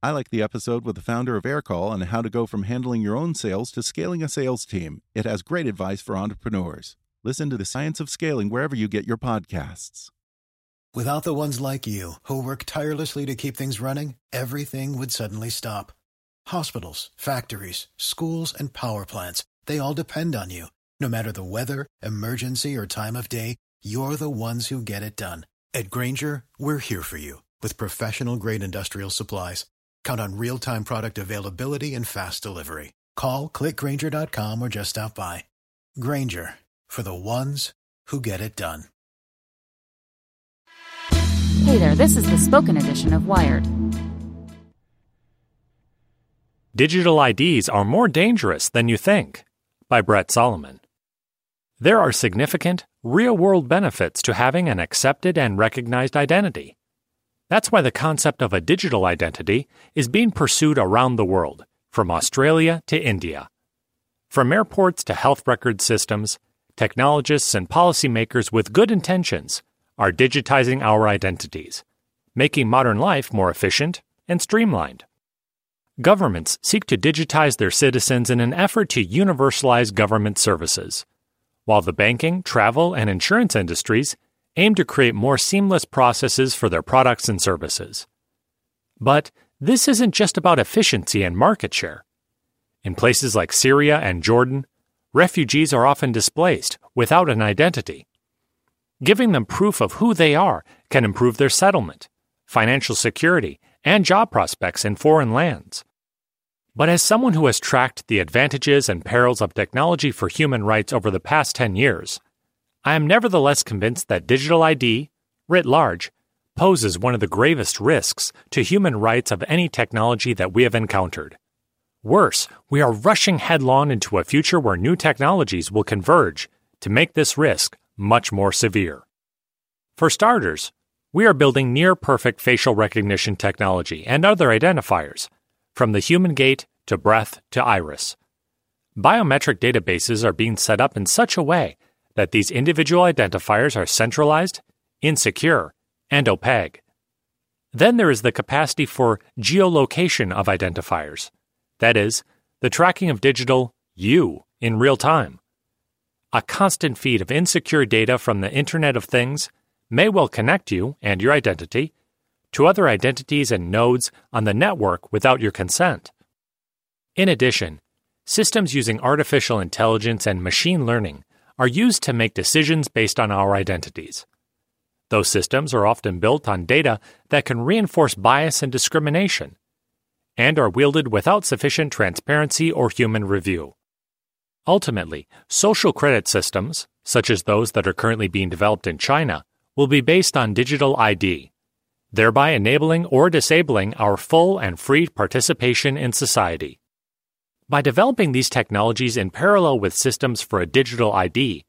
I like the episode with the founder of Aircall on how to go from handling your own sales to scaling a sales team. It has great advice for entrepreneurs. Listen to the science of scaling wherever you get your podcasts. Without the ones like you, who work tirelessly to keep things running, everything would suddenly stop. Hospitals, factories, schools, and power plants, they all depend on you. No matter the weather, emergency, or time of day, you're the ones who get it done. At Grainger, we're here for you with professional grade industrial supplies. Count on real time product availability and fast delivery. Call clickgrainger.com or just stop by. Grainger for the ones who get it done. Hey there, this is the spoken edition of Wired. Digital IDs are more dangerous than you think by Brett Solomon. There are significant, real world benefits to having an accepted and recognized identity. That's why the concept of a digital identity is being pursued around the world, from Australia to India. From airports to health record systems, technologists and policymakers with good intentions are digitizing our identities, making modern life more efficient and streamlined. Governments seek to digitize their citizens in an effort to universalize government services, while the banking, travel, and insurance industries aim to create more seamless processes for their products and services. But this isn't just about efficiency and market share. In places like Syria and Jordan, refugees are often displaced without an identity. Giving them proof of who they are can improve their settlement, financial security, and job prospects in foreign lands. But as someone who has tracked the advantages and perils of technology for human rights over the past 10 years, I am nevertheless convinced that digital ID, writ large, poses one of the gravest risks to human rights of any technology that we have encountered. Worse, we are rushing headlong into a future where new technologies will converge to make this risk much more severe. For starters, we are building near perfect facial recognition technology and other identifiers, from the human gait to breath to iris. Biometric databases are being set up in such a way that these individual identifiers are centralized, insecure, and opaque. Then there is the capacity for geolocation of identifiers, that is, the tracking of digital you in real time. A constant feed of insecure data from the Internet of Things may well connect you and your identity to other identities and nodes on the network without your consent. In addition, systems using artificial intelligence and machine learning are used to make decisions based on our identities. Those systems are often built on data that can reinforce bias and discrimination, and are wielded without sufficient transparency or human review. Ultimately, social credit systems, such as those that are currently being developed in China, will be based on digital ID, thereby enabling or disabling our full and free participation in society. By developing these technologies in parallel with systems for a digital ID,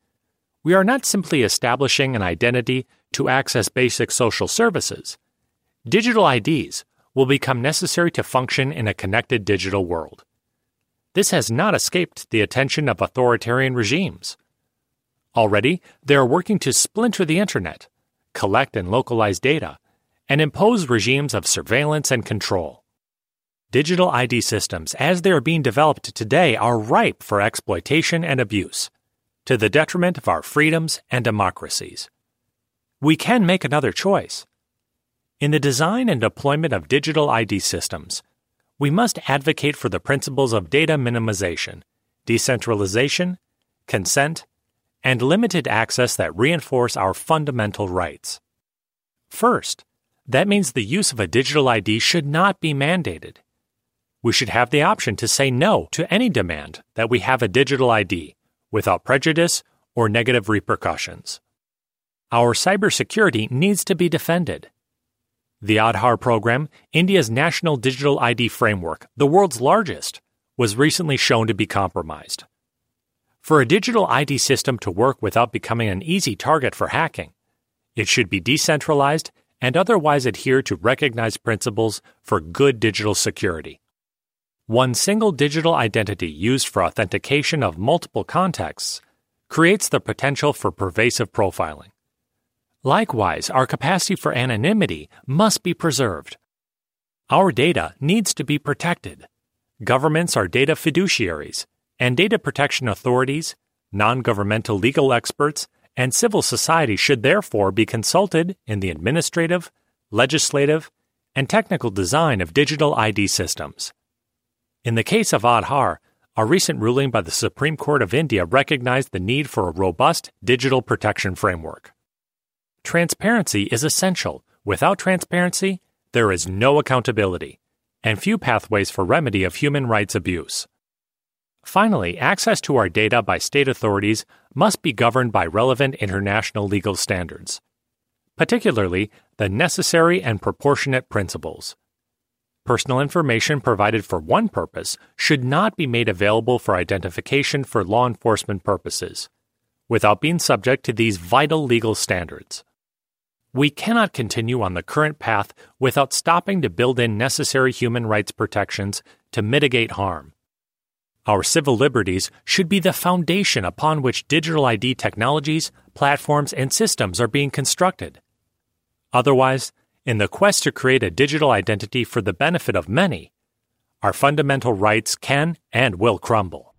we are not simply establishing an identity to access basic social services. Digital IDs will become necessary to function in a connected digital world. This has not escaped the attention of authoritarian regimes. Already, they are working to splinter the Internet, collect and localize data, and impose regimes of surveillance and control. Digital ID systems, as they are being developed today, are ripe for exploitation and abuse, to the detriment of our freedoms and democracies. We can make another choice. In the design and deployment of digital ID systems, we must advocate for the principles of data minimization, decentralization, consent, and limited access that reinforce our fundamental rights. First, that means the use of a digital ID should not be mandated we should have the option to say no to any demand that we have a digital ID without prejudice or negative repercussions. Our cybersecurity needs to be defended. The Aadhaar program, India's national digital ID framework, the world's largest, was recently shown to be compromised. For a digital ID system to work without becoming an easy target for hacking, it should be decentralized and otherwise adhere to recognized principles for good digital security. One single digital identity used for authentication of multiple contexts creates the potential for pervasive profiling. Likewise, our capacity for anonymity must be preserved. Our data needs to be protected. Governments are data fiduciaries, and data protection authorities, non governmental legal experts, and civil society should therefore be consulted in the administrative, legislative, and technical design of digital ID systems. In the case of Aadhaar, a recent ruling by the Supreme Court of India recognized the need for a robust digital protection framework. Transparency is essential. Without transparency, there is no accountability, and few pathways for remedy of human rights abuse. Finally, access to our data by state authorities must be governed by relevant international legal standards, particularly the necessary and proportionate principles. Personal information provided for one purpose should not be made available for identification for law enforcement purposes, without being subject to these vital legal standards. We cannot continue on the current path without stopping to build in necessary human rights protections to mitigate harm. Our civil liberties should be the foundation upon which digital ID technologies, platforms, and systems are being constructed. Otherwise, in the quest to create a digital identity for the benefit of many, our fundamental rights can and will crumble.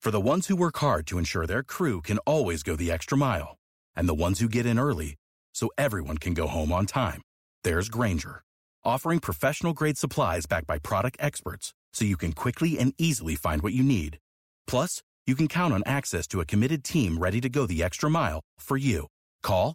For the ones who work hard to ensure their crew can always go the extra mile, and the ones who get in early so everyone can go home on time, there's Grainger, offering professional grade supplies backed by product experts so you can quickly and easily find what you need. Plus, you can count on access to a committed team ready to go the extra mile for you. Call,